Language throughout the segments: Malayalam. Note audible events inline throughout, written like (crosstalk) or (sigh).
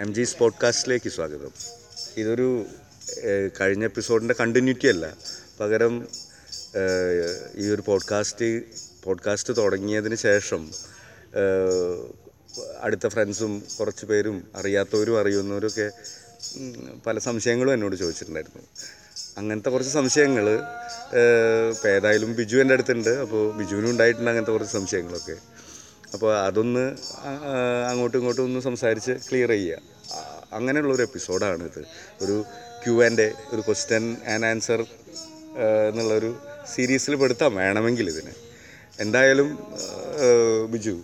എം ജി പോഡ്കാസ്റ്റിലേക്ക് സ്വാഗതം. ഇതൊരു കഴിഞ്ഞ എപ്പിസോഡിന്റെ കണ്ടിന്യൂറ്റി അല്ല. പകരം ഈ ഒരു പോഡ്കാസ്റ്റ് പോഡ്കാസ്റ്റ് തുടങ്ങിയതിന് ശേഷം അടുത്ത ഫ്രണ്ട്സും കുറച്ച് പേരും അറിയാത്തവരും അറിയുന്നവരൊക്കെ പല സംശയങ്ങളും എന്നോട് ചോദിച്ചിട്ടുണ്ടായിരുന്നു. അങ്ങനത്തെ കുറച്ച് സംശയങ്ങൾ ഇപ്പോൾ ഏതായാലും ബിജു എന്റെ അടുത്തുണ്ട്. അപ്പോൾ ബിജുവിനും ഉണ്ടായിട്ടുണ്ട് അങ്ങനത്തെ കുറച്ച് സംശയങ്ങളൊക്കെ. അപ്പോൾ അതൊന്ന് അങ്ങോട്ടും ഇങ്ങോട്ടും ഒന്ന് സംസാരിച്ച് ക്ലിയർ ചെയ്യുക. അങ്ങനെയുള്ളൊരു അങ്ങനെയുള്ള ഒരു എപ്പിസോഡാണ് ഇത്. ഒരു ക്യു ആൻഡ് എ ഒരു ക്വസ്റ്റ്യൻ ആൻഡ് ആൻസർ എന്നുള്ളൊരു സീരീസിൽ പെടുത്താം വേണമെങ്കിൽ ഇതിന്. എന്തായാലും ബിജു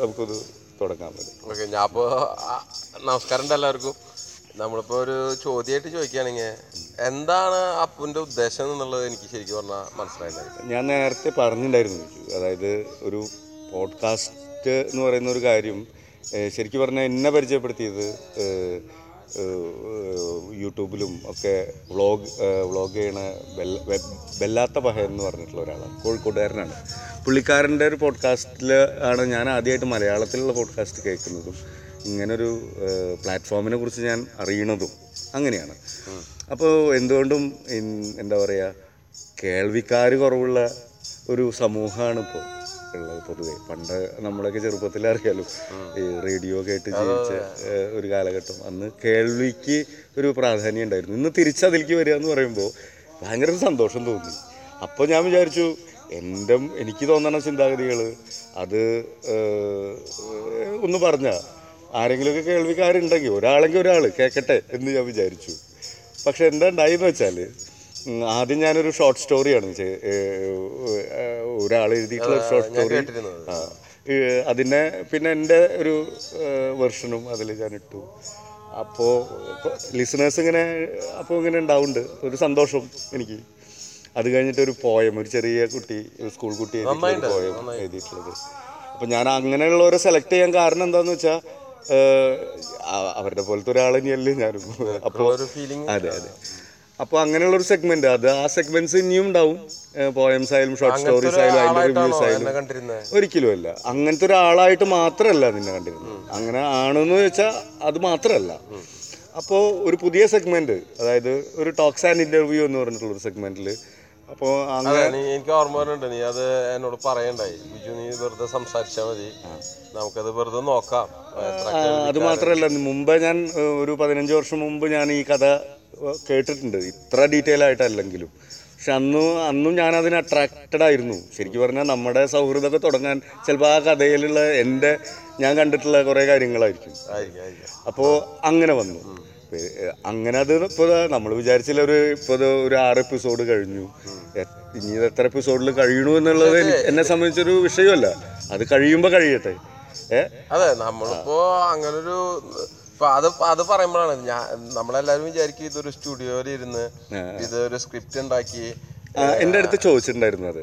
നമുക്കൊന്ന് തുടങ്ങാൻ പറ്റും ഓക്കെ ഞാൻ അപ്പോൾ നമസ്കാരം ഉണ്ട് എല്ലാവർക്കും. നമ്മളിപ്പോൾ ഒരു ചോദ്യമായിട്ട് ചോദിക്കുകയാണെങ്കിൽ എന്താണ് അപ്പുവിന്റെ ഉദ്ദേശം എന്നുള്ളത് എനിക്ക് ശരിക്കും പറഞ്ഞാൽ മനസ്സിലായില്ല. ഞാൻ നേരത്തെ പറഞ്ഞിട്ടുണ്ടായിരുന്നു ബിജു. അതായത് ഒരു പോഡ്കാസ്റ്റ് എന്ന് പറയുന്ന ഒരു കാര്യം ശരിക്കും പറഞ്ഞാൽ എന്നെ പരിചയപ്പെടുത്തിയത് യൂട്യൂബിലും ഒക്കെ വ്ളോഗ് വ്ളോഗ് ചെയ്യണ ബെല്ല ബെല്ലാത്ത പഹ എന്ന് പറഞ്ഞിട്ടുള്ള ഒരാളാണ് കോഴിക്കോട്ടുകാരനാണ്. പുള്ളിക്കാരന്റെ ഒരു പോഡ്കാസ്റ്റിൽ ആണ് ഞാൻ ആദ്യമായിട്ട് മലയാളത്തിലുള്ള പോഡ്കാസ്റ്റ് കേൾക്കുന്നതും ഇങ്ങനൊരു പ്ലാറ്റ്ഫോമിനെ കുറിച്ച് ഞാൻ അറിയണതും അങ്ങനെയാണ്. അപ്പോൾ എന്തുകൊണ്ടും എന്താ പറയുക കേൾവിക്കാർ കുറവുള്ള ഒരു സമൂഹമാണ് ഇപ്പോൾ ഉള്ളത് പൊതുവെ. പണ്ട് നമ്മളൊക്കെ ചെറുപ്പത്തിൽ അറിയാലോ ഈ റേഡിയോ കേട്ട് ജീവിച്ച ഒരു കാലഘട്ടം. അന്ന് കേൾവിക്ക് ഒരു പ്രാധാന്യം ഉണ്ടായിരുന്നു. ഇന്ന് തിരിച്ചതിലേക്ക് വരിക എന്ന് പറയുമ്പോൾ ഭയങ്കര സന്തോഷം തോന്നി. അപ്പോൾ ഞാൻ വിചാരിച്ചു എന്റെ എനിക്ക് തോന്നണ ചിന്താഗതികൾ അത് ഒന്ന് പറഞ്ഞ. ആരെങ്കിലുമൊക്കെ കേൾവിക്കാരുണ്ടെങ്കിൽ ഒരാളെങ്കിൽ ഒരാൾ കേൾക്കട്ടെ എന്ന് ഞാൻ വിചാരിച്ചു. പക്ഷെ എന്താ ഉണ്ടായെന്ന് വെച്ചാൽ ആദ്യം ഞാനൊരു ഷോർട്ട് സ്റ്റോറിയാണ് ഒരാൾ എഴുതിയിട്ടുള്ള ഷോർട്ട് സ്റ്റോറി അതിനെ പിന്നെ എന്റെ ഒരു വെർഷനും അതിൽ ഞാൻ ഇട്ടു അപ്പോൾ ലിസണേഴ്സ് ഇങ്ങനെ അപ്പോൾ ഇങ്ങനെ ഉണ്ടാവുന്നുണ്ട്. ഒരു സന്തോഷം എനിക്ക്. അത് കഴിഞ്ഞിട്ട് ഒരു പോയം ഒരു ചെറിയ കുട്ടി ഒരു സ്കൂൾ കുട്ടി പോയം എഴുതിയിട്ടുള്ളത്. അപ്പം ഞാൻ അങ്ങനെയുള്ളവരെ സെലക്ട് ചെയ്യാൻ കാരണം എന്താണെന്ന് വെച്ചാൽ അവരുടെ പോലത്തെ ഒരാളെന്നെയല്ലേ ഞാനും. അപ്പോൾ അതെ അതെ. അപ്പോൾ അങ്ങനെയുള്ള ഒരു സെഗ്മെന്റ് അത് ആ സെഗ്മെന്റ്സ് ഇനിയും ഉണ്ടാവും. പോയംസ് ആയാലും ഷോർട്ട് സ്റ്റോറീസ് ആയാലും അതിന്റെ റിവ്യൂസ് ആയാലും. ഒരിക്കലും അല്ല അങ്ങനത്തെ ഒരാളായിട്ട് മാത്രമല്ല നിന്നെ കണ്ടിരുന്നത്. അങ്ങനെ ആണെന്ന് വെച്ചാൽ അത് മാത്രമല്ല. അപ്പോൾ ഒരു പുതിയ സെഗ്മെന്റ് അതായത് ഒരു ടോക്സ് ആൻഡ് ഇന്റർവ്യൂ എന്ന് പറഞ്ഞിട്ടുള്ള ഒരു സെഗ്മെന്റിൽ അപ്പോൾ അങ്ങനെ എനിക്ക് ഓർമ്മ വരുന്നുണ്ട്. നീ അത് എന്നോട് പറയണ്ടായി. ബിജു നീ വെറുതെ സംസാരിച്ചാൽ മതി. നമുക്കത് വെറുതെ നോക്കാം. അത് മാത്രമല്ല. മുമ്പേ ഞാൻ ഒരു പതിനഞ്ച് വർഷം മുമ്പ് ഞാൻ ഈ കഥ കേട്ടിട്ടുണ്ട്. ഇത്ര ഡീറ്റെയിൽ ആയിട്ടല്ലെങ്കിലും. പക്ഷെ അന്ന് അന്നും ഞാൻ അതിന് അട്രാക്റ്റഡ് ആയിരുന്നു. ശരിക്കും പറഞ്ഞാൽ നമ്മുടെ സൗഹൃദമൊക്കെ തുടങ്ങാൻ ചിലപ്പോൾ ആ കഥയിലുള്ള എന്റെ ഞാൻ കണ്ടിട്ടുള്ള കുറേ കാര്യങ്ങളായിരിക്കും. അപ്പോൾ അങ്ങനെ വന്നു. അങ്ങനെ അത് ഇപ്പോൾ നമ്മൾ വിചാരിച്ചില്ല ഒരു ഇപ്പോൾ ഒരു ആറ് എപ്പിസോഡ് കഴിഞ്ഞു. ഇനി എത്ര എപ്പിസോഡിൽ കഴിയണു എന്നുള്ളത് എന്നെ സംബന്ധിച്ചൊരു വിഷയമല്ല. അത് കഴിയുമ്പോൾ കഴിയട്ടെ. അതെ നമ്മളിപ്പോ അങ്ങനൊരു ഇപ്പൊ അത് അത് പറയുമ്പോഴാണ് ഞാൻ നമ്മളെല്ലാരും വിചാരിക്കും ഇതൊരു സ്റ്റുഡിയോയിൽ ഇരുന്ന് ഇതൊരു സ്ക്രിപ്റ്റ് ഉണ്ടാക്കി എന്റെ എന്റെ അടുത്ത് ചോദിച്ചിട്ടുണ്ടായിരുന്നു അത്.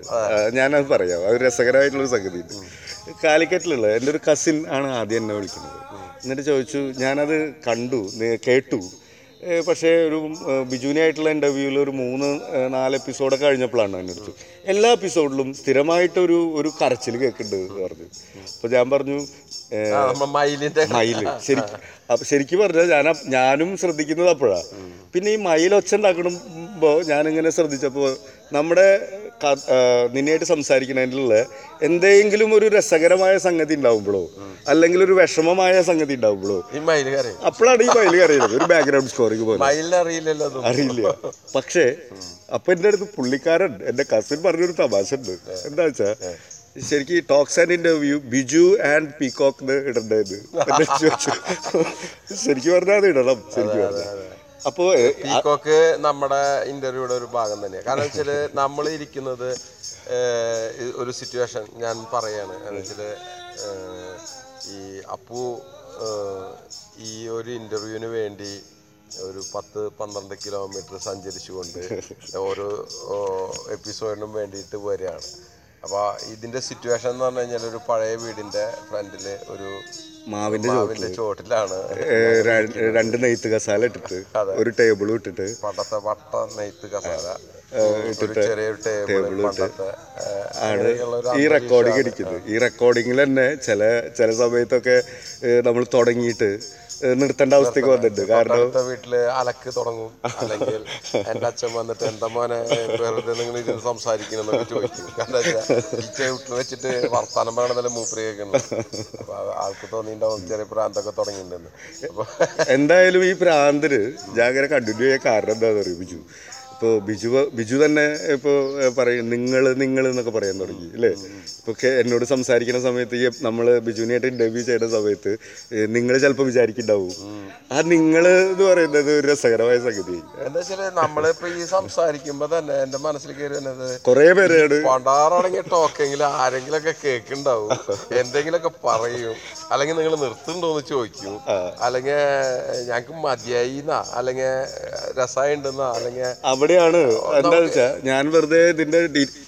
ഞാനത് പറയാം. അത് രസകരമായിട്ടുള്ളൊരു സംഗതി കാലിക്കറ്റിലുള്ള എന്റെ ഒരു കസിൻ ആണ് ആദ്യം എന്നെ വിളിക്കുന്നത്. എന്നിട്ട് ചോദിച്ചു ഞാനത് കണ്ടു കേട്ടു. പക്ഷേ ഒരു ബിജുവിനായിട്ടുള്ള ഇന്റർവ്യൂവിൽ ഒരു മൂന്ന് നാല് എപ്പിസോഡൊക്കെ കഴിഞ്ഞപ്പോഴാണ് എന്നെ അടുത്ത് എല്ലാ എപ്പിസോഡിലും സ്ഥിരമായിട്ടൊരു ഒരു കരച്ചിൽ കേൾക്കുന്നുണ്ട് പറഞ്ഞു. അപ്പോൾ ഞാൻ പറഞ്ഞു മയിൽ. ശരിക്കും അപ്പൊ ശരിക്കും പറഞ്ഞാൽ ഞാൻ ഞാനും ശ്രദ്ധിക്കുന്നത് അപ്പോഴാണ് പിന്നെ ഈ മയിൽ ഒച്ച ഉണ്ടാക്കണമ്പോ ഞാനിങ്ങനെ ശ്രദ്ധിച്ചപ്പോൾ നമ്മുടെ നിന്നെയായിട്ട് സംസാരിക്കുന്നതിനുള്ള എന്തെങ്കിലും ഒരു രസകരമായ സംഗതി ഉണ്ടാവുമ്പോഴോ അല്ലെങ്കിൽ ഒരു വിഷമമായ സംഗതി ഉണ്ടാവുമ്പോഴോ അപ്പോഴാണ് ഈ മയിൽ കറിയുന്നത് ഒരു ബാക്ക്ഗ്രൗണ്ട് സ്കോറിങ് പോലെ. അറിയില്ലല്ലോ അറിയില്ല. പക്ഷേ അപ്പൊ എന്റെ അടുത്ത് പുള്ളിക്കാരൻ എന്റെ കസിൻ പറഞ്ഞൊരു തമാശ ഉണ്ട്. എന്താ വെച്ചാ ശരിക്കും talks and interview Biju and peacock ചോദിച്ചു. ശരിക്കും പറഞ്ഞാൽ അത് ഇടണം ശരിക്കും പറഞ്ഞാൽ അപ്പോ പീക്കോക്ക് നമ്മുടെ ഇന്റർവ്യൂടെ ഒരു ഭാഗം തന്നെയാണ് കാരണം വെച്ചാൽ നമ്മൾ ഇരിക്കുന്നത് ഒരു സിറ്റുവേഷൻ ഞാൻ പറയാണ്. എന്ന് വെച്ചാൽ ഈ അപ്പു ഈ ഒരു ഇന്റർവ്യൂവിന് വേണ്ടി ഒരു പത്ത് പന്ത്രണ്ട് കിലോമീറ്റർ സഞ്ചരിച്ചുകൊണ്ട് ഓരോ എപ്പിസോഡിനും വേണ്ടിയിട്ട് വരികയാണ്. അപ്പോൾ ഇതിന്റെ സിറ്റുവേഷൻ എന്ന് പറഞ്ഞു കഴിഞ്ഞാൽ ഒരു പഴയ വീടിന്റെ ഫ്രണ്ടിൽ ഒരു മാവിന്റെ മാവിന്റെ ചോട്ടിലാണ്. രണ്ട് നെയ്ത്ത് കസാല ഇട്ടിട്ട് ഒരു ടേബിളും ഇട്ടിട്ട് പണ്ടത്തെ വട്ട നെയ്ത്ത് കസാല. ടേബിൾ ആണ് ഈ റെക്കോർഡിംഗ് ഇരിക്കുന്നത് ഈ റെക്കോർഡിങ്ങിൽ തന്നെ ചില ചില സമയത്തൊക്കെ നമ്മൾ തുടങ്ങിയിട്ട് നിർത്തേണ്ട അവസ്ഥക്ക് വന്നിട്ടുണ്ട്. കാരണം വീട്ടിൽ അലക്ക് തുടങ്ങും. അല്ലെങ്കിൽ എന്റെ അച്ഛൻ വന്നിട്ട് എന്താ മോനെ വെറുതെ നിങ്ങൾ സംസാരിക്കണം സംസാരിക്കണമെന്നൊക്കെ ചോദിക്കും. കാരണം വെച്ചാൽ വെച്ചിട്ട് വർത്താനം പറയണതല്ല മൂപ്പര് കേൾക്കുന്നത്. അപ്പൊ ആൾക്ക് തോന്നിയിട്ടുണ്ടാവും ചെറിയ പ്രാന്തൊക്കെ തുടങ്ങിയിട്ടുണ്ടെന്ന്. അപ്പൊ എന്തായാലും ഈ പ്രാന്തര് ജാഗ്രത കണ്ടിന്യൂ ചെയ്യാൻ കാരണം എന്താന്ന് അറിയും ബിജു? ഇപ്പോൾ ബിജു ബിജു തന്നെ ഇപ്പോൾ പറയും നിങ്ങൾ നിങ്ങൾ എന്നൊക്കെ പറയാൻ തുടങ്ങി അല്ലേ? ഇപ്പോൾ എന്നോട് സംസാരിക്കുന്ന സമയത്ത് ഈ നമ്മൾ ബിജുവിനായിട്ട് ഇന്റർവ്യൂ ചെയ്യുന്ന സമയത്ത് നിങ്ങൾ ചിലപ്പോൾ വിചാരിക്കുന്നുണ്ടാവും ആ നിങ്ങൾ എന്ന് പറയുന്നത് ഒരു രസകരമായ സംഗതി. എന്താ നമ്മളിപ്പോ ഈ സംസാരിക്കുമ്പോ തന്നെ എന്റെ മനസ്സിൽ കയറി വന്നത് കുറേ പേരാണ്. പണ്ടാറടങ്ങിയ ടോക്കെങ്കിൽ ആരെങ്കിലൊക്കെ കേൾക്കുന്നുണ്ടാവും. എന്തെങ്കിലുമൊക്കെ പറയും. അല്ലെങ്കിൽ നിങ്ങൾ നിർത്തുന്നുണ്ടോന്ന് ചോദിക്കും. അല്ലെങ്കിൽ ഞങ്ങക്ക് മതിയായി എന്നാ അല്ലെങ്കിൽ രസമായിട്ടുണ്ടെന്നാ അല്ലെങ്കിൽ അവിടെയാണ്. എന്താ വെച്ചാ ഞാൻ വെറുതെ ഇതിന്റെ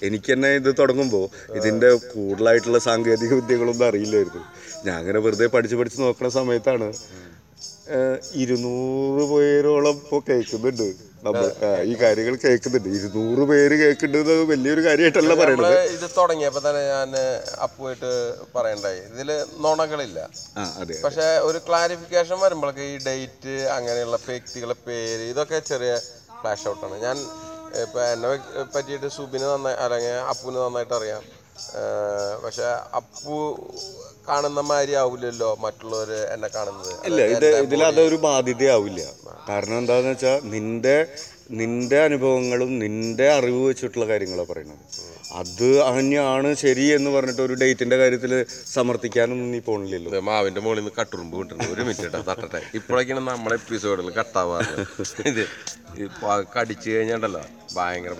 എനിക്ക് തന്നെ ഇത് തുടങ്ങുമ്പോൾ ഇതിന്റെ കൂടുതലായിട്ടുള്ള സാങ്കേതിക വിദ്യകളൊന്നും അറിയില്ലായിരുന്നു. ഞാൻ അങ്ങനെ വെറുതെ പഠിച്ച് പഠിച്ച് നോക്കുന്ന സമയത്താണ് ഇരുന്നൂറ് പേരോളം ഇപ്പോൾ കേൾക്കുന്നുണ്ട്. നമ്മൾ ഈ കാര്യങ്ങൾ കേൾക്കുന്നുണ്ട്. ഇരുന്നൂറ് പേര് കേൾക്കുന്നത് വലിയൊരു കാര്യമായിട്ടല്ല പറയുന്നത് ഇത് തുടങ്ങിയപ്പോ തന്നെ ഞാൻ അപ്പുമായിട്ട് പറയണ്ടായി. ഇതിൽ നുണകളില്ല. പക്ഷെ ഒരു ക്ലാരിഫിക്കേഷൻ വരുമ്പോഴൊക്കെ ഈ ഡേറ്റ് അങ്ങനെയുള്ള വ്യക്തികളെ പേര് ഇതൊക്കെ ചെറിയ ഫ്ലാഷ് ഔട്ടാണ് ഞാൻ ഇപ്പൊ എന്നെ പറ്റിയിട്ട് സുബിന് നന്നായി അല്ലെങ്കിൽ അപ്പുവിന് നന്നായിട്ട് അറിയാം. പക്ഷെ അപ്പു കാണുന്ന മാതിരി ആവില്ലല്ലോ മറ്റുള്ളവർ എന്നെ കാണുന്നത്. ഇല്ല ഇത് ഇതിൽ അതൊരു ബാധ്യതയാവില്ല കാരണം എന്താന്ന് വെച്ചാൽ നിന്റെ നിന്റെ അനുഭവങ്ങളും നിന്റെ അറിവ് വെച്ചിട്ടുള്ള കാര്യങ്ങളാണ് പറയുന്നത്. അത് തന്നെയാണ് ശരി എന്ന് പറഞ്ഞിട്ട് ഒരു ഡേറ്റിന്റെ കാര്യത്തിൽ സമർത്ഥിക്കാനൊന്നും നീ പോണില്ലല്ലോ. മാവിന്റെ മുകളിൽ നിന്ന് കട്ടുറുമ്പ് കിട്ടുന്നു ഒരു മിനിറ്റ് തട്ടട്ടെ. ഇപ്പോഴൊക്കെയാണ് നമ്മളെ എപ്പിസോഡിൽ കട്ടാവാറ് ഇത് ഇപ്പൊ കടിച്ചു കഴിഞ്ഞാണ്ടല്ലോ ഭയങ്കര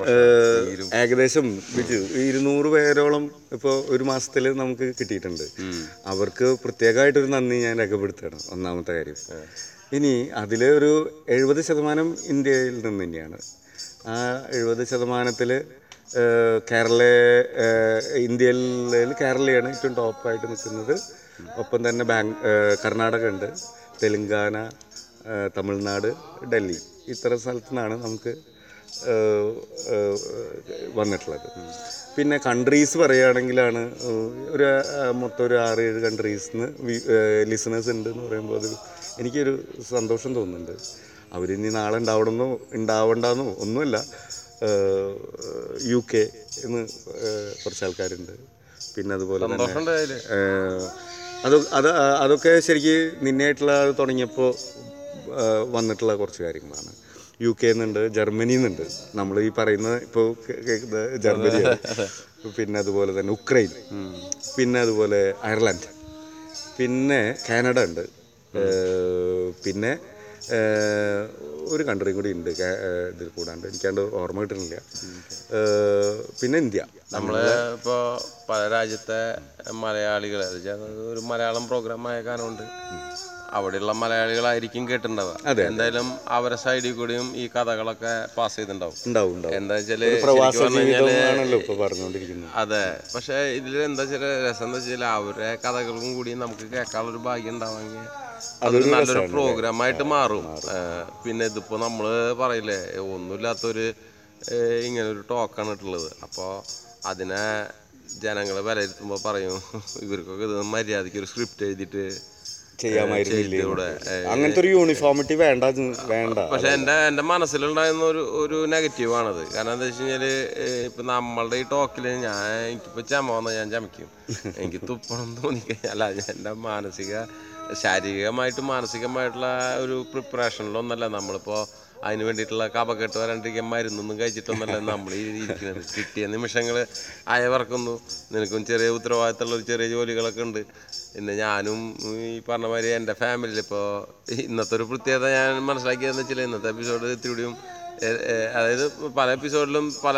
ഏകദേശം ഇരുന്നൂറ് പേരോളം ഇപ്പോൾ ഒരു മാസത്തിൽ നമുക്ക് കിട്ടിയിട്ടുണ്ട്. അവർക്ക് പ്രത്യേകമായിട്ടൊരു നന്ദി ഞാൻ രേഖപ്പെടുത്തുകയാണ് ഒന്നാമത്തെ കാര്യം. ഇനി അതിൽ ഒരു എഴുപത് ശതമാനം ഇന്ത്യയിൽ നിന്ന് തന്നെയാണ്. ആ എഴുപത് ശതമാനത്തിൽ കേരള ഇന്ത്യയിൽ കേരളയാണ് ഏറ്റവും ടോപ്പായിട്ട് നിൽക്കുന്നത്. ഒപ്പം തന്നെ ബാങ്ക് കർണാടക ഉണ്ട് തെലുങ്കാന തമിഴ്നാട് ഡൽഹി. ഇത്തരം സ്ഥലത്തു നിന്നാണ് നമുക്ക് വന്നിട്ടുള്ളത്. പിന്നെ കൺട്രീസ് പറയുകയാണെങ്കിലാണ് ഒരു മൊത്തം ഒരു ആറ് ഏഴ് കൺട്രീസിൽ ലിസണേഴ്സ് ഉണ്ട് എന്ന് പറയുമ്പോൾ അതിൽ എനിക്കൊരു സന്തോഷം തോന്നുന്നുണ്ട്. അവരിനി നാളെ ഉണ്ടാവണമെന്നോ ഉണ്ടാവണ്ടെന്നോ ഒന്നുമല്ല. യു കെ എന്ന് കുറച്ച് ആൾക്കാരുണ്ട് പിന്നെ അതുപോലെ തന്നെ അത് അത് അതൊക്കെ ശരിക്ക് നിന്നായിട്ടുള്ള അത് തുടങ്ങിയപ്പോൾ വന്നിട്ടുള്ള കുറച്ച് കാര്യങ്ങളാണ്. യു കെ നിന്നുണ്ട് ജർമ്മനി നിന്നുണ്ട് നമ്മൾ ഈ പറയുന്ന ഇപ്പോൾ കേൾക്കുന്നത് ജർമ്മനി പിന്നെ അതുപോലെ തന്നെ ഉക്രൈൻ. പിന്നെ അതുപോലെ അയർലൻഡ്. പിന്നെ കാനഡ ഉണ്ട്. പിന്നെ ഒരു കൺട്രിയും കൂടി ഉണ്ട് ഇതിൽ കൂടാണ്ട്. എനിക്കാണ്ട് ഓർമ്മ കിട്ടുന്നില്ല. പിന്നെ ഇന്ത്യ. നമ്മൾ ഇപ്പോ പല രാജ്യത്തെ മലയാളികൾ ഒരു മലയാളം പ്രോഗ്രാം ആയ കാരണമുണ്ട്. അവിടെയുള്ള മലയാളികളായിരിക്കും കേട്ടിട്ടുണ്ടാവുക. എന്തായാലും അവരെ സൈഡിൽ കൂടിയും ഈ കഥകളൊക്കെ പാസ് ചെയ്തിട്ടുണ്ടാവും. എന്താ വെച്ചാൽ ഇപ്പോൾ അതെ പക്ഷെ ഇതിൽ എന്താ വെച്ചാൽ രസം എന്താ വെച്ചാൽ അവരുടെ കഥകളും കൂടി നമുക്ക് കേൾക്കാനുള്ള ഒരു ഭാഗ്യം ഉണ്ടാവാമെങ്കിൽ അതൊരു നല്ലൊരു പ്രോഗ്രാം ആയിട്ട് മാറും. പിന്നെ ഇതിപ്പോ നമ്മൾ പറയില്ലേ ഒന്നുമില്ലാത്തൊരു ഇങ്ങനെ ഒരു ടോക്കാണ് ഇട്ടുള്ളത്. അപ്പോൾ അതിനെ ജനങ്ങളെ വിലയിരുത്തുമ്പോൾ പറയും ഇവർക്കൊക്കെ ഇത് മര്യാദയ്ക്ക് ഒരു സ്ക്രിപ്റ്റ് എഴുതിട്ട് ചെയ്യാമായിരുന്നു അങ്ങനത്തെ ഒരു യൂണിഫോമിറ്റി വേണ്ട വേണ്ട. പക്ഷെ എന്റെ എന്റെ മനസ്സിലുണ്ടായിരുന്ന ഒരു ഒരു നെഗറ്റീവ് ആണത്. കാരണം എന്താ വെച്ച് കഴിഞ്ഞാൽ ഇപ്പൊ നമ്മളുടെ ഈ ടോക്കിൽ ഞാൻ എനിക്കിപ്പോ ചമ വന്നാൽ ഞാൻ ചമയ്ക്കും. എനിക്ക് തുപ്പണം തോന്നിക്കഴിഞ്ഞാൽ അല്ല എന്റെ മാനസിക ശാരീരികമായിട്ടും മാനസികമായിട്ടുള്ള ഒരു പ്രിപ്പറേഷനിലൊന്നല്ല. നമ്മളിപ്പോൾ അതിന് വേണ്ടിയിട്ടുള്ള കപക്കെട്ട് വരാണ്ടിരിക്കാൻ മരുന്നൊന്നും കഴിച്ചിട്ടൊന്നല്ല നമ്മൾ ഇരിക്കുന്നത്. കിട്ടിയ നിമിഷങ്ങൾ അയവർക്കുന്നു നിനക്കും ചെറിയ ഉത്തരവാദിത്തമുള്ള ചെറിയ ജോലികളൊക്കെ ഉണ്ട്. പിന്നെ ഞാനും ഈ പറഞ്ഞ മാതിരി എന്റെ ഫാമിലിയിൽ ഇപ്പോൾ ഇന്നത്തെ ഒരു പ്രത്യേകത ഞാൻ മനസ്സിലാക്കിയതെന്ന് വെച്ചാൽ ഇന്നത്തെ എപ്പിസോഡ് ഇത്തിരിയും അതായത് പല എപ്പിസോഡിലും പല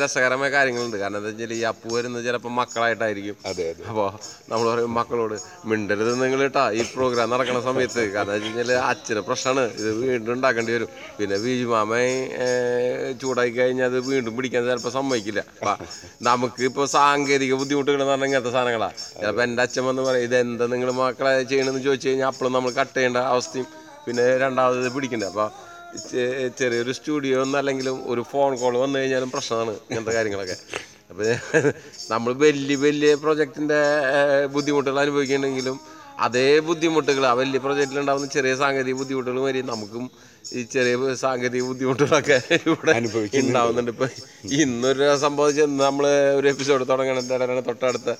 രസകരമായ കാര്യങ്ങളുണ്ട്. കാരണം എന്താ വെച്ചാൽ ഈ അപ്പു വരുന്നത് ചിലപ്പോൾ മക്കളായിട്ടായിരിക്കും. അതെ അതെ. അപ്പോൾ നമ്മൾ പറയും മക്കളോട് മിണ്ടരുത് നിങ്ങൾ കേട്ടാ ഈ പ്രോഗ്രാം നടക്കുന്ന സമയത്ത്. കാരണം വെച്ച് കഴിഞ്ഞാൽ അച്ഛന് പ്രശ്നമാണ് ഇത് വീണ്ടും ഉണ്ടാക്കേണ്ടി വരും. പിന്നെ ബീജുമാമൻ ചൂടാക്കി കഴിഞ്ഞാൽ അത് വീണ്ടും പിടിക്കാൻ ചിലപ്പോൾ സമ്മതിക്കില്ല. നമുക്ക് ഇപ്പോൾ സാങ്കേതിക ബുദ്ധിമുട്ടുകൾ എന്ന് പറഞ്ഞാൽ ഇങ്ങനത്തെ സാധനങ്ങളാണ് ചിലപ്പോൾ എന്റെ അച്ഛൻ വന്ന് പറയും ഇത് എന്താ നിങ്ങൾ മക്കളെ ചെയ്യണമെന്ന് ചോദിച്ചു കഴിഞ്ഞാൽ അപ്പോഴും നമ്മൾ കട്ട് ചെയ്യേണ്ട അവസ്ഥയും പിന്നെ രണ്ടാമത് പിടിക്കണ്ടേ? അപ്പോൾ ചെറിയൊരു സ്റ്റുഡിയോ ഒന്നല്ലെങ്കിലും ഒരു ഫോൺ കോൾ വന്നു കഴിഞ്ഞാലും പ്രശ്നമാണ് ഇങ്ങനത്തെ കാര്യങ്ങളൊക്കെ. അപ്പോൾ (laughs) നമ്മൾ വലിയ വലിയ പ്രൊജക്റ്റിന്റെ ബുദ്ധിമുട്ടുകൾ അനുഭവിക്കുന്നുണ്ടെങ്കിലും അതേ ബുദ്ധിമുട്ടുകൾ ആ വലിയ പ്രൊജക്റ്റിൽ ഉണ്ടാകുന്ന ചെറിയ സാങ്കേതിക ബുദ്ധിമുട്ടുകൾ വരെ നമുക്കും ഈ ചെറിയ സാങ്കേതിക ബുദ്ധിമുട്ടുകളൊക്കെ ഇവിടെ ഉണ്ടാവുന്നുണ്ട്. ഇപ്പം ഇന്നൊരു സംഭവിച്ച നമ്മൾ ഒരു എപ്പിസോഡ് തുടങ്ങണ തൊട്ടടുത്ത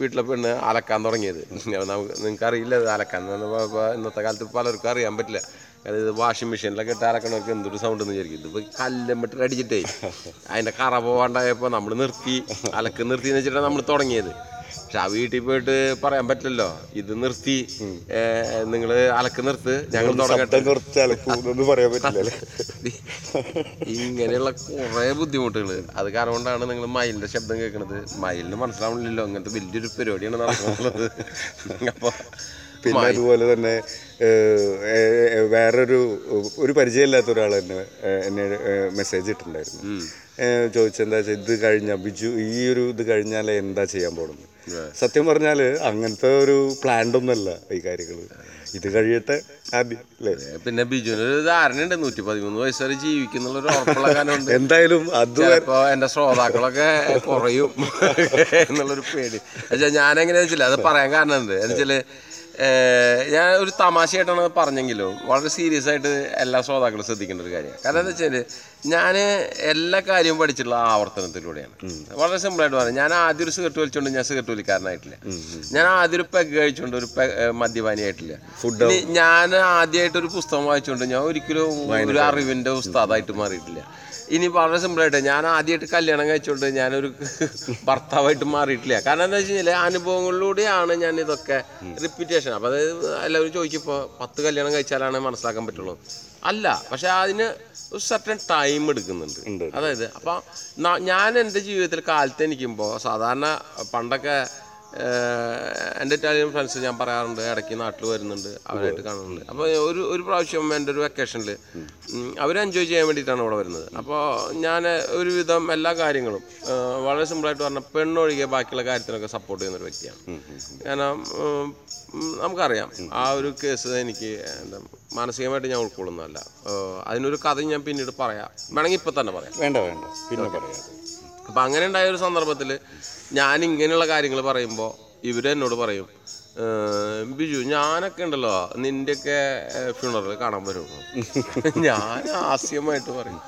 വീട്ടിലെ പെണ്ണ് അലക്കാൻ തുടങ്ങിയത്. നമുക്ക് നിങ്ങൾക്ക് അറിയില്ല അലക്കാൻ ഇന്നത്തെ കാലത്ത് പലർക്കും അറിയാൻ പറ്റില്ല. അതായത് വാഷിംഗ് മെഷീനിലൊക്കെ ഇട്ട് അലക്കണവർക്ക് എന്തൊരു സൗണ്ട് എന്ന് വിചാരിക്കും. ഇതിപ്പോ കല്ലമ്പിട്ട് അടിച്ചിട്ടേ അതിന്റെ കറ പോകാണ്ടായപ്പോൾ നമ്മൾ നിർത്തി. അലക്ക് നിർത്തി എന്ന് വെച്ചിട്ടാണ് നമ്മൾ തുടങ്ങിയത്. പക്ഷെ ആ വീട്ടിൽ പോയിട്ട് പറയാൻ പറ്റില്ലല്ലോ. ഇത് നിർത്തി. നിങ്ങൾ അലക്ക് നിർത്ത്. ഞങ്ങൾ തുടങ്ങട്ടെ. ഇങ്ങനെയുള്ള കുറേ ബുദ്ധിമുട്ടുകൾ അത് കാരണം കൊണ്ടാണ് നിങ്ങൾ മയിലിന്റെ ശബ്ദം കേൾക്കുന്നത് മയിലിന് മനസ്സിലാവണില്ലല്ലോ. അങ്ങനത്തെ വലിയൊരു പരിപാടിയാണ് നടക്കുന്നത്. അപ്പോൾ പിന്നെ അതുപോലെ തന്നെ വേറൊരു ഒരു പരിചയമില്ലാത്ത ഒരാൾ തന്നെ എന്നെ മെസ്സേജ് ഇട്ടിട്ടുണ്ടായിരുന്നു. ചോദിച്ചെന്താ വെച്ചാൽ ഇത് കഴിഞ്ഞ ബിജു ഈ ഒരു ഇത് കഴിഞ്ഞാൽ എന്താ ചെയ്യാൻ പോകുന്നത് സത്യം പറഞ്ഞാൽ അങ്ങനത്തെ ഒരു പ്ലാൻഡൊന്നുമല്ല ഈ കാര്യങ്ങൾ ഇത് കഴിയട്ടെ ആദ്യം പിന്നെ ബിജുവിന് ഒരു ധാരണയുണ്ട്. നൂറ്റി പതിമൂന്ന് വയസ്സ് വരെ ജീവിക്കുന്നുള്ള ഒരു ഉറപ്പുള്ള കാരണമുണ്ട് എന്തായാലും അത് ഇപ്പോ എന്റെ ശ്രോതാക്കളൊക്കെ കുറയും. (laughs) എന്നുള്ളൊരു പേടി. ഞാൻ എങ്ങനെയാ വെച്ചില്ല അത് പറയാൻ കാരണം എന്ത്? എന്ന് വെച്ചാൽ ഏഹ്, ഞാൻ ഒരു തമാശയായിട്ടാണ് പറഞ്ഞെങ്കിലോ വളരെ സീരിയസ് ആയിട്ട് എല്ലാ ശ്രോതാക്കളും ശ്രദ്ധിക്കേണ്ട ഒരു കാര്യമാണ്. കാരണം എന്താ വെച്ചാൽ ഞാൻ എല്ലാ കാര്യവും പഠിച്ചിട്ടുള്ള ആവർത്തനത്തിലൂടെയാണ്. വളരെ സിമ്പിൾ ആയിട്ട് പറയാം. ഞാൻ ആദ്യം ഒരു സിഗരറ്റ് വലിച്ചുകൊണ്ട് ഞാൻ സിഗരറ്റ് വലിക്കാരനായിട്ടില്ല. ഞാൻ ആദ്യം ഒരു പെഗ് കഴിച്ചുകൊണ്ട് ഒരു മദ്യപാനിയായിട്ടില്ല. ഫുഡ് ഞാൻ ആദ്യമായിട്ട് ഒരു പുസ്തകം വായിച്ചുകൊണ്ട് ഞാൻ ഒരിക്കലും ഒരു അറിവിന്റെ ഉസ്താദായിട്ട് മാറിയിട്ടില്ല. ഇനി വളരെ സിമ്പിളായിട്ട് ഞാൻ ആദ്യമായിട്ട് കല്യാണം കഴിച്ചോണ്ട് ഞാനൊരു (laughs) ഭർത്താവായിട്ട് മാറിയിട്ടില്ല. കാരണം എന്താ വെച്ച് കഴിഞ്ഞാൽ അനുഭവങ്ങളിലൂടെയാണ് ഞാൻ ഇതൊക്കെ റിപ്പീറ്റേഷൻ അപ്പം അതായത് എല്ലാവരും ചോദിക്കുമ്പോൾ പത്ത് കല്യാണം കഴിച്ചാലാണ് മനസ്സിലാക്കാൻ പറ്റുള്ളൂ? അല്ല പക്ഷെ അതിന് ഒരു സർട്ടൻ ടൈം എടുക്കുന്നുണ്ട്. അതായത് അപ്പം ഞാൻ എന്റെ ജീവിതത്തിൽ കാലത്ത് എനിക്കുമ്പോൾ സാധാരണ പണ്ടൊക്കെ എന്റെ ഇറ്റാലിയൻ ഫ്രണ്ട്സ് ഞാൻ പറയാറുണ്ട് ഇടയ്ക്ക് നാട്ടിൽ വരുന്നുണ്ട് അവരായിട്ട് കാണുന്നുണ്ട് അപ്പോൾ ഒരു ഒരു പ്രാവശ്യം എന്റെ ഒരു വെക്കേഷനിൽ അവർ എൻജോയ് ചെയ്യാൻ വേണ്ടിയിട്ടാണ് ഇവിടെ വരുന്നത്. അപ്പോൾ ഞാൻ ഒരുവിധം എല്ലാ കാര്യങ്ങളും വളരെ സിമ്പിളായിട്ട് പറഞ്ഞാൽ പെണ്ണൊഴികെ ബാക്കിയുള്ള കാര്യത്തിനൊക്കെ സപ്പോർട്ട് ചെയ്യുന്ന ഒരു വ്യക്തിയാണ്. കാരണം നമുക്കറിയാം ആ ഒരു കേസ് എനിക്ക് എന്താ മാനസികമായിട്ട് ഞാൻ ഉൾക്കൊള്ളുന്നതല്ല. അതിനൊരു കഥ ഞാൻ പിന്നീട് പറയാം. വേണമെങ്കിൽ ഇപ്പം തന്നെ പറയാം. വേണ്ട വേണ്ട. പിന്നെ പറയാം. അപ്പം അങ്ങനെ ഉണ്ടായ ഒരു സന്ദർഭത്തിൽ ഞാൻ ഇങ്ങനെയുള്ള കാര്യങ്ങൾ പറയുമ്പോൾ ഇവർ എന്നോട് പറയും "ഏഹ്, ബിജു ഞാനൊക്കെ ഉണ്ടല്ലോ നിന്റെയൊക്കെ ഫ്യൂണറൽ കാണാൻ വരുള്ളൂ (laughs) ഞാൻ ആസ്യമായിട്ട് പറയും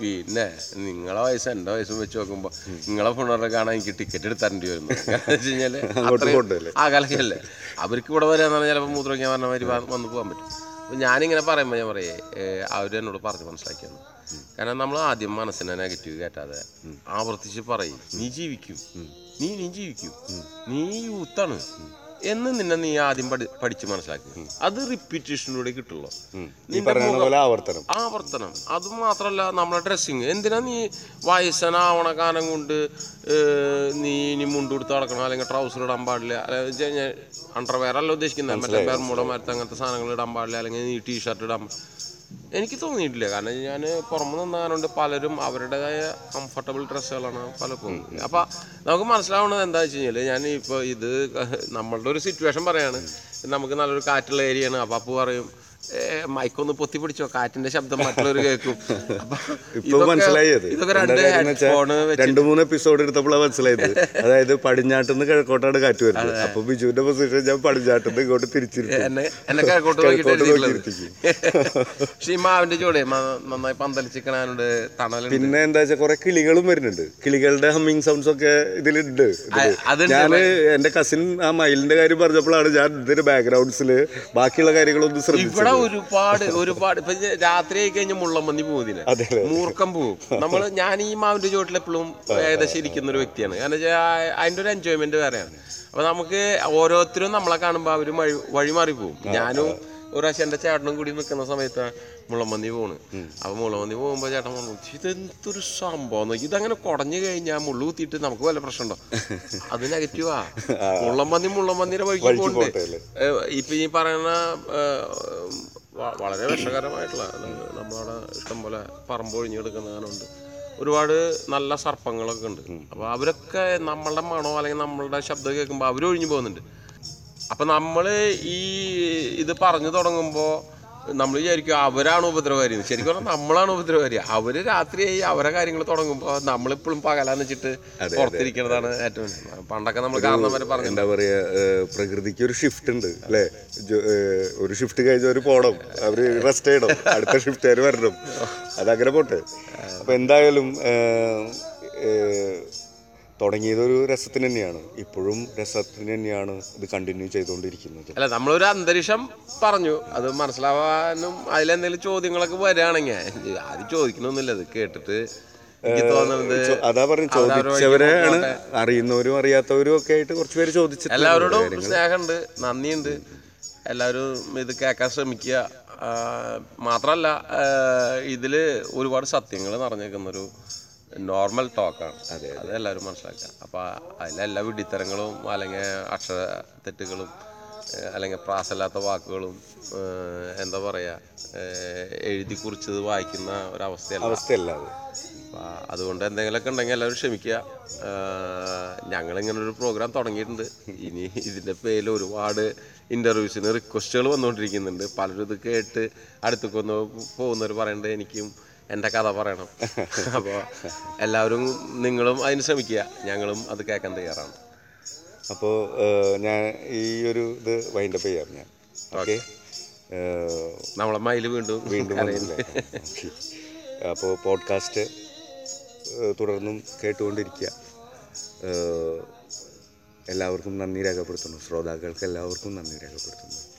പിന്നെ നിങ്ങളെ വയസ്സ് എന്റെ വയസ്സും വെച്ച് നോക്കുമ്പോൾ നിങ്ങളെ ഫ്യൂണറൽ കാണാൻ എനിക്ക് ടിക്കറ്റ് എടുത്ത് തരേണ്ടി വരുന്നു. (laughs) കാരണം വെച്ച് കഴിഞ്ഞാൽ കൊണ്ടുവല്ലേ? ആ കാലക്കല്ലേ അവർക്ക് ഇവിടെ വരാന്ന് പറഞ്ഞാൽ ചിലപ്പോൾ മൂത്രമൊക്കെ പറഞ്ഞ മാതിരി വന്ന് പോകാൻ പറ്റും. അപ്പോൾ ഞാനിങ്ങനെ പറയുമ്പോൾ ഞാൻ പറയേ അവർ എന്നോട് പറഞ്ഞ് മനസ്സിലാക്കിയാണ് കാരണം നമ്മൾ ആദ്യം മനസ്സിനെ നെഗറ്റീവ് കേട്ടാതെ ആവർത്തിച്ച് പറയും നീ ജീവിക്കും. നീ നീ ജീവിക്കൂ നീ യൂത്താണ് എന്ന് നിന്നെ നീ ആദ്യം പഠി പഠിച്ച് മനസ്സിലാക്കി. അത് റിപ്പീറ്റേഷനിലൂടെ കിട്ടുള്ളൂ. ആവർത്തനം. ആവർത്തനം. അത് മാത്രമല്ല നമ്മളെ ഡ്രസ്സിങ് എന്തിനാ നീ വയസ്സനാവണ കാലം കൊണ്ട് നീ ഇനി മുണ്ട് കൊടുത്ത് നടക്കണം? അല്ലെങ്കിൽ ട്രൗസർ ഇടാൻ പാടില്ല. അല്ലെങ്കിൽ അണ്ടർവെയർ അല്ല ഉദ്ദേശിക്കുന്നത്. മറ്റേ ബെർമൂട മരത്ത് അങ്ങനത്തെ സാധനങ്ങൾ ഇടാൻ പാടില്ല. അല്ലെങ്കിൽ നീ ടീ ഷർട്ട് ഇടാൻ എനിക്ക് തോന്നിയിട്ടില്ല. കാരണം ഞാൻ പുറമെ നിന്നാകൊണ്ട് പലരും അവരുടേതായ കംഫർട്ടബിൾ ഡ്രസ്സുകളാണ് പലർക്കും. അപ്പോൾ നമുക്ക് മനസ്സിലാവുന്നത് എന്താ വെച്ച് കഴിഞ്ഞാൽ ഞാൻ ഇപ്പോൾ ഇത് നമ്മളുടെ ഒരു സിറ്റുവേഷൻ പറയാണ്. നമുക്ക് നല്ലൊരു കാറ്റുള്ള ഏരിയയാണ് അപ്പം അപ്പു പറയും "ഏ, മൈക്കൊന്ന് പൊത്തി പിടിച്ചോ കാറ്റിന്റെ ശബ്ദം മറ്റുള്ളവർ കേൾക്കും. ഇപ്പൊ മനസ്സിലായത്. രണ്ടു മൂന്ന് എപ്പിസോഡ് എടുത്തപ്പോഴാണ് മനസ്സിലായത്. (laughs) അതായത് പടിഞ്ഞാട്ടിന്ന് കിഴക്കോട്ടാണ് കാറ്റ് വരുന്നത്. അപ്പൊ ബിജുവിന്റെ പൊസിഷൻ ഞാൻ പടിഞ്ഞാട്ടിന്ന് ഇങ്ങോട്ട് തിരിച്ചിരുത്തും (laughs) പക്ഷെ ഈ മാവിന്റെ ചൂടെ നന്നായി പന്തലിച്ചിക്കണാനുണ്ട് തണലുണ്ട്. പിന്നെ എന്താ വെച്ചാൽ കുറെ കിളികളും വരുന്നുണ്ട്. കിളികളുടെ ഹമ്മിങ് സൗണ്ട്സ് ഒക്കെ ഇതിലുണ്ട്. ഞാൻ എന്റെ കസിൻ ആ മയിലിന്റെ കാര്യം പറഞ്ഞപ്പോഴാണ് ഞാൻ ഇതിന്റെ ബാക്ക്ഗ്രൗണ്ട്സിൽ ബാക്കിയുള്ള കാര്യങ്ങളൊന്നും ശ്രദ്ധിച്ചത്. ഒരുപാട് ഒരുപാട്. ഇപ്പൊ രാത്രി ആയി കഴിഞ്ഞ മുള്ളം പോകുന്നില്ല അതെ അതെ. മൂർക്കം പോവും നമ്മൾ ഞാൻ ഈ മാവിന്റെ ചോട്ടിൽ എപ്പോഴും ഏകദേശം ഇരിക്കുന്ന ഒരു വ്യക്തിയാണ്. കാരണം അതിന്റെ ഒരു എൻജോയ്മെന്റ് വേറെയാണ്. അപ്പൊ നമുക്ക് ഓരോരുത്തരും നമ്മളെ കാണുമ്പോൾ അവർ വഴി മാറി പോകും. ഞാനും ഒരു പ്രാവശ്യം എന്റെ ചേട്ടനും കൂടി നിൽക്കുന്ന സമയത്ത് മുളമന്തി പോണ്. അപ്പൊ മുളമന്തി പോകുമ്പോൾ ചേട്ടൻ പറഞ്ഞു ഇതെന്തൊരു സംഭവം ഇതങ്ങനെ കുടഞ്ഞു കഴിഞ്ഞാൽ മുള്ളു കുത്തിയിട്ട് നമുക്ക് വല്ല പ്രശ്നമുണ്ടോ? (laughs) അത് നെഗറ്റീവാ മുള്ളമന്തി മുള്ളമ്പന്നിയുടെ വഴിക്ക് പോകണ്ടേ? ഇപ്പൊ ഈ പറയുന്ന വളരെ വിഷകരമായിട്ടുള്ള നമ്മളവിടെ ഇഷ്ടംപോലെ പറമ്പ് ഒഴിഞ്ഞു കിടക്കുന്ന കാരണമുണ്ട് ഒരുപാട് നല്ല സർപ്പങ്ങളൊക്കെ ഉണ്ട്. അപ്പോൾ അവരൊക്കെ നമ്മളുടെ മണോ അല്ലെങ്കിൽ നമ്മളുടെ ശബ്ദം കേൾക്കുമ്പോൾ അവരൊഴിഞ്ഞു പോകുന്നുണ്ട്. അപ്പൊ നമ്മൾ ഈ ഇത് പറഞ്ഞു തുടങ്ങുമ്പോൾ നമ്മൾ വിചാരിക്കും അവരാണ് ഉപദ്രവകാരി ശരിക്കും പറഞ്ഞാൽ നമ്മളാണ് ഉപദ്രവകാരി. അവർ രാത്രിയായി അവരെ കാര്യങ്ങൾ തുടങ്ങുമ്പോൾ നമ്മളിപ്പോഴും പകലാന്ന് വെച്ചിട്ട് പുറത്തിരിക്കുന്നതാണ് ഏറ്റവും പണ്ടൊക്കെ നമ്മൾ കാരണവരെ പറഞ്ഞു. എന്താ പറയാ പ്രകൃതിക്ക് ഒരു ഷിഫ്റ്റ് ഉണ്ട് അല്ലേ? ഒരു ഷിഫ്റ്റ് കഴിഞ്ഞവർ പോണം അവർ റെസ്റ്റ് ചെയ്യണം അടുത്ത ഷിഫ്റ്റ് അവർ വരണം. അതങ്ങനെ പോട്ടെ. അപ്പൊ എന്തായാലും തുടങ്ങിയതൊരു രസത്തിന് തന്നെയാണ്. ഇപ്പോഴും രസത്തിന് തന്നെയാണ് ഇത് കണ്ടിന്യൂ ചെയ്തുകൊണ്ടിരിക്കുന്നത്. അല്ല നമ്മളൊരു അന്തരീക്ഷം പറഞ്ഞു. അത് മനസ്സിലാവാനും അതിലെന്തെങ്കിലും ചോദ്യങ്ങളൊക്കെ വരികയാണെങ്കിൽ ആരും ചോദിക്കണമെന്നില്ല അത് കേട്ടിട്ട് അതാ പറഞ്ഞു ചോദിച്ചവരെയാണ് അറിയുന്നവരും അറിയാത്തവരും ഒക്കെ ആയിട്ട് കുറച്ച് പേര് ചോദിച്ചിട്ടുണ്ട് എല്ലാവരോടും സ്നേഹമുണ്ട് നന്ദിയുണ്ട്. എല്ലാവരും ഇത് കേൾക്കാൻ ശ്രമിക്കുക. മാത്രമല്ല ഇതിൽ ഒരുപാട് സത്യങ്ങൾ നിറഞ്ഞേക്കുന്നൊരു നോർമൽ ടോക്കാണ് അത് എല്ലാവരും മനസ്സിലാക്കുക. അപ്പോൾ അതിലെല്ലാ വിഡിത്തരങ്ങളും അല്ലെങ്കിൽ അക്ഷര തെറ്റുകളും അല്ലെങ്കിൽ പ്രാസല്ലാത്ത വാക്കുകളും എന്താ പറയുക എഴുതി കുറിച്ചത് വായിക്കുന്ന ഒരവസ്ഥയല്ല. അവസ്ഥയല്ല അത്. അപ്പൊ അതുകൊണ്ട് എന്തെങ്കിലുമൊക്കെ ഉണ്ടെങ്കിൽ എല്ലാവരും ക്ഷമിക്കുക. ഞങ്ങളിങ്ങനൊരു പ്രോഗ്രാം തുടങ്ങിയിട്ടുണ്ട്. ഇനി ഇതിന്റെ പേരിൽ ഒരുപാട് ഇന്റർവ്യൂസിന് റിക്വസ്റ്റുകൾ വന്നുകൊണ്ടിരിക്കുന്നുണ്ട്. പലരും ഇത് കേട്ട് അടുത്തേക്ക് ഒന്ന് പോകുന്നവർ പറയുന്നുണ്ട് എനിക്കും എന്റെ കഥ പറയണം. അപ്പോൾ എല്ലാവരും നിങ്ങളും അതിന് ശ്രമിക്കുക. ഞങ്ങളും അത് കേൾക്കാൻ തയ്യാറാണ്. അപ്പോൾ ഞാൻ ഈ ഒരു ഇത് വൈൻഡപ്പ് ചെയ്യാം ഞാൻ. ഓക്കെ നമ്മളെ മയിൽ വീണ്ടും വീണ്ടും അപ്പോൾ പോഡ്കാസ്റ്റ് തുടർന്നും കേട്ടുകൊണ്ടിരിക്കുക. എല്ലാവർക്കും നന്ദി രേഖപ്പെടുത്തുന്നു. ശ്രോതാക്കൾക്ക് എല്ലാവർക്കും നന്ദി രേഖപ്പെടുത്തുന്നു.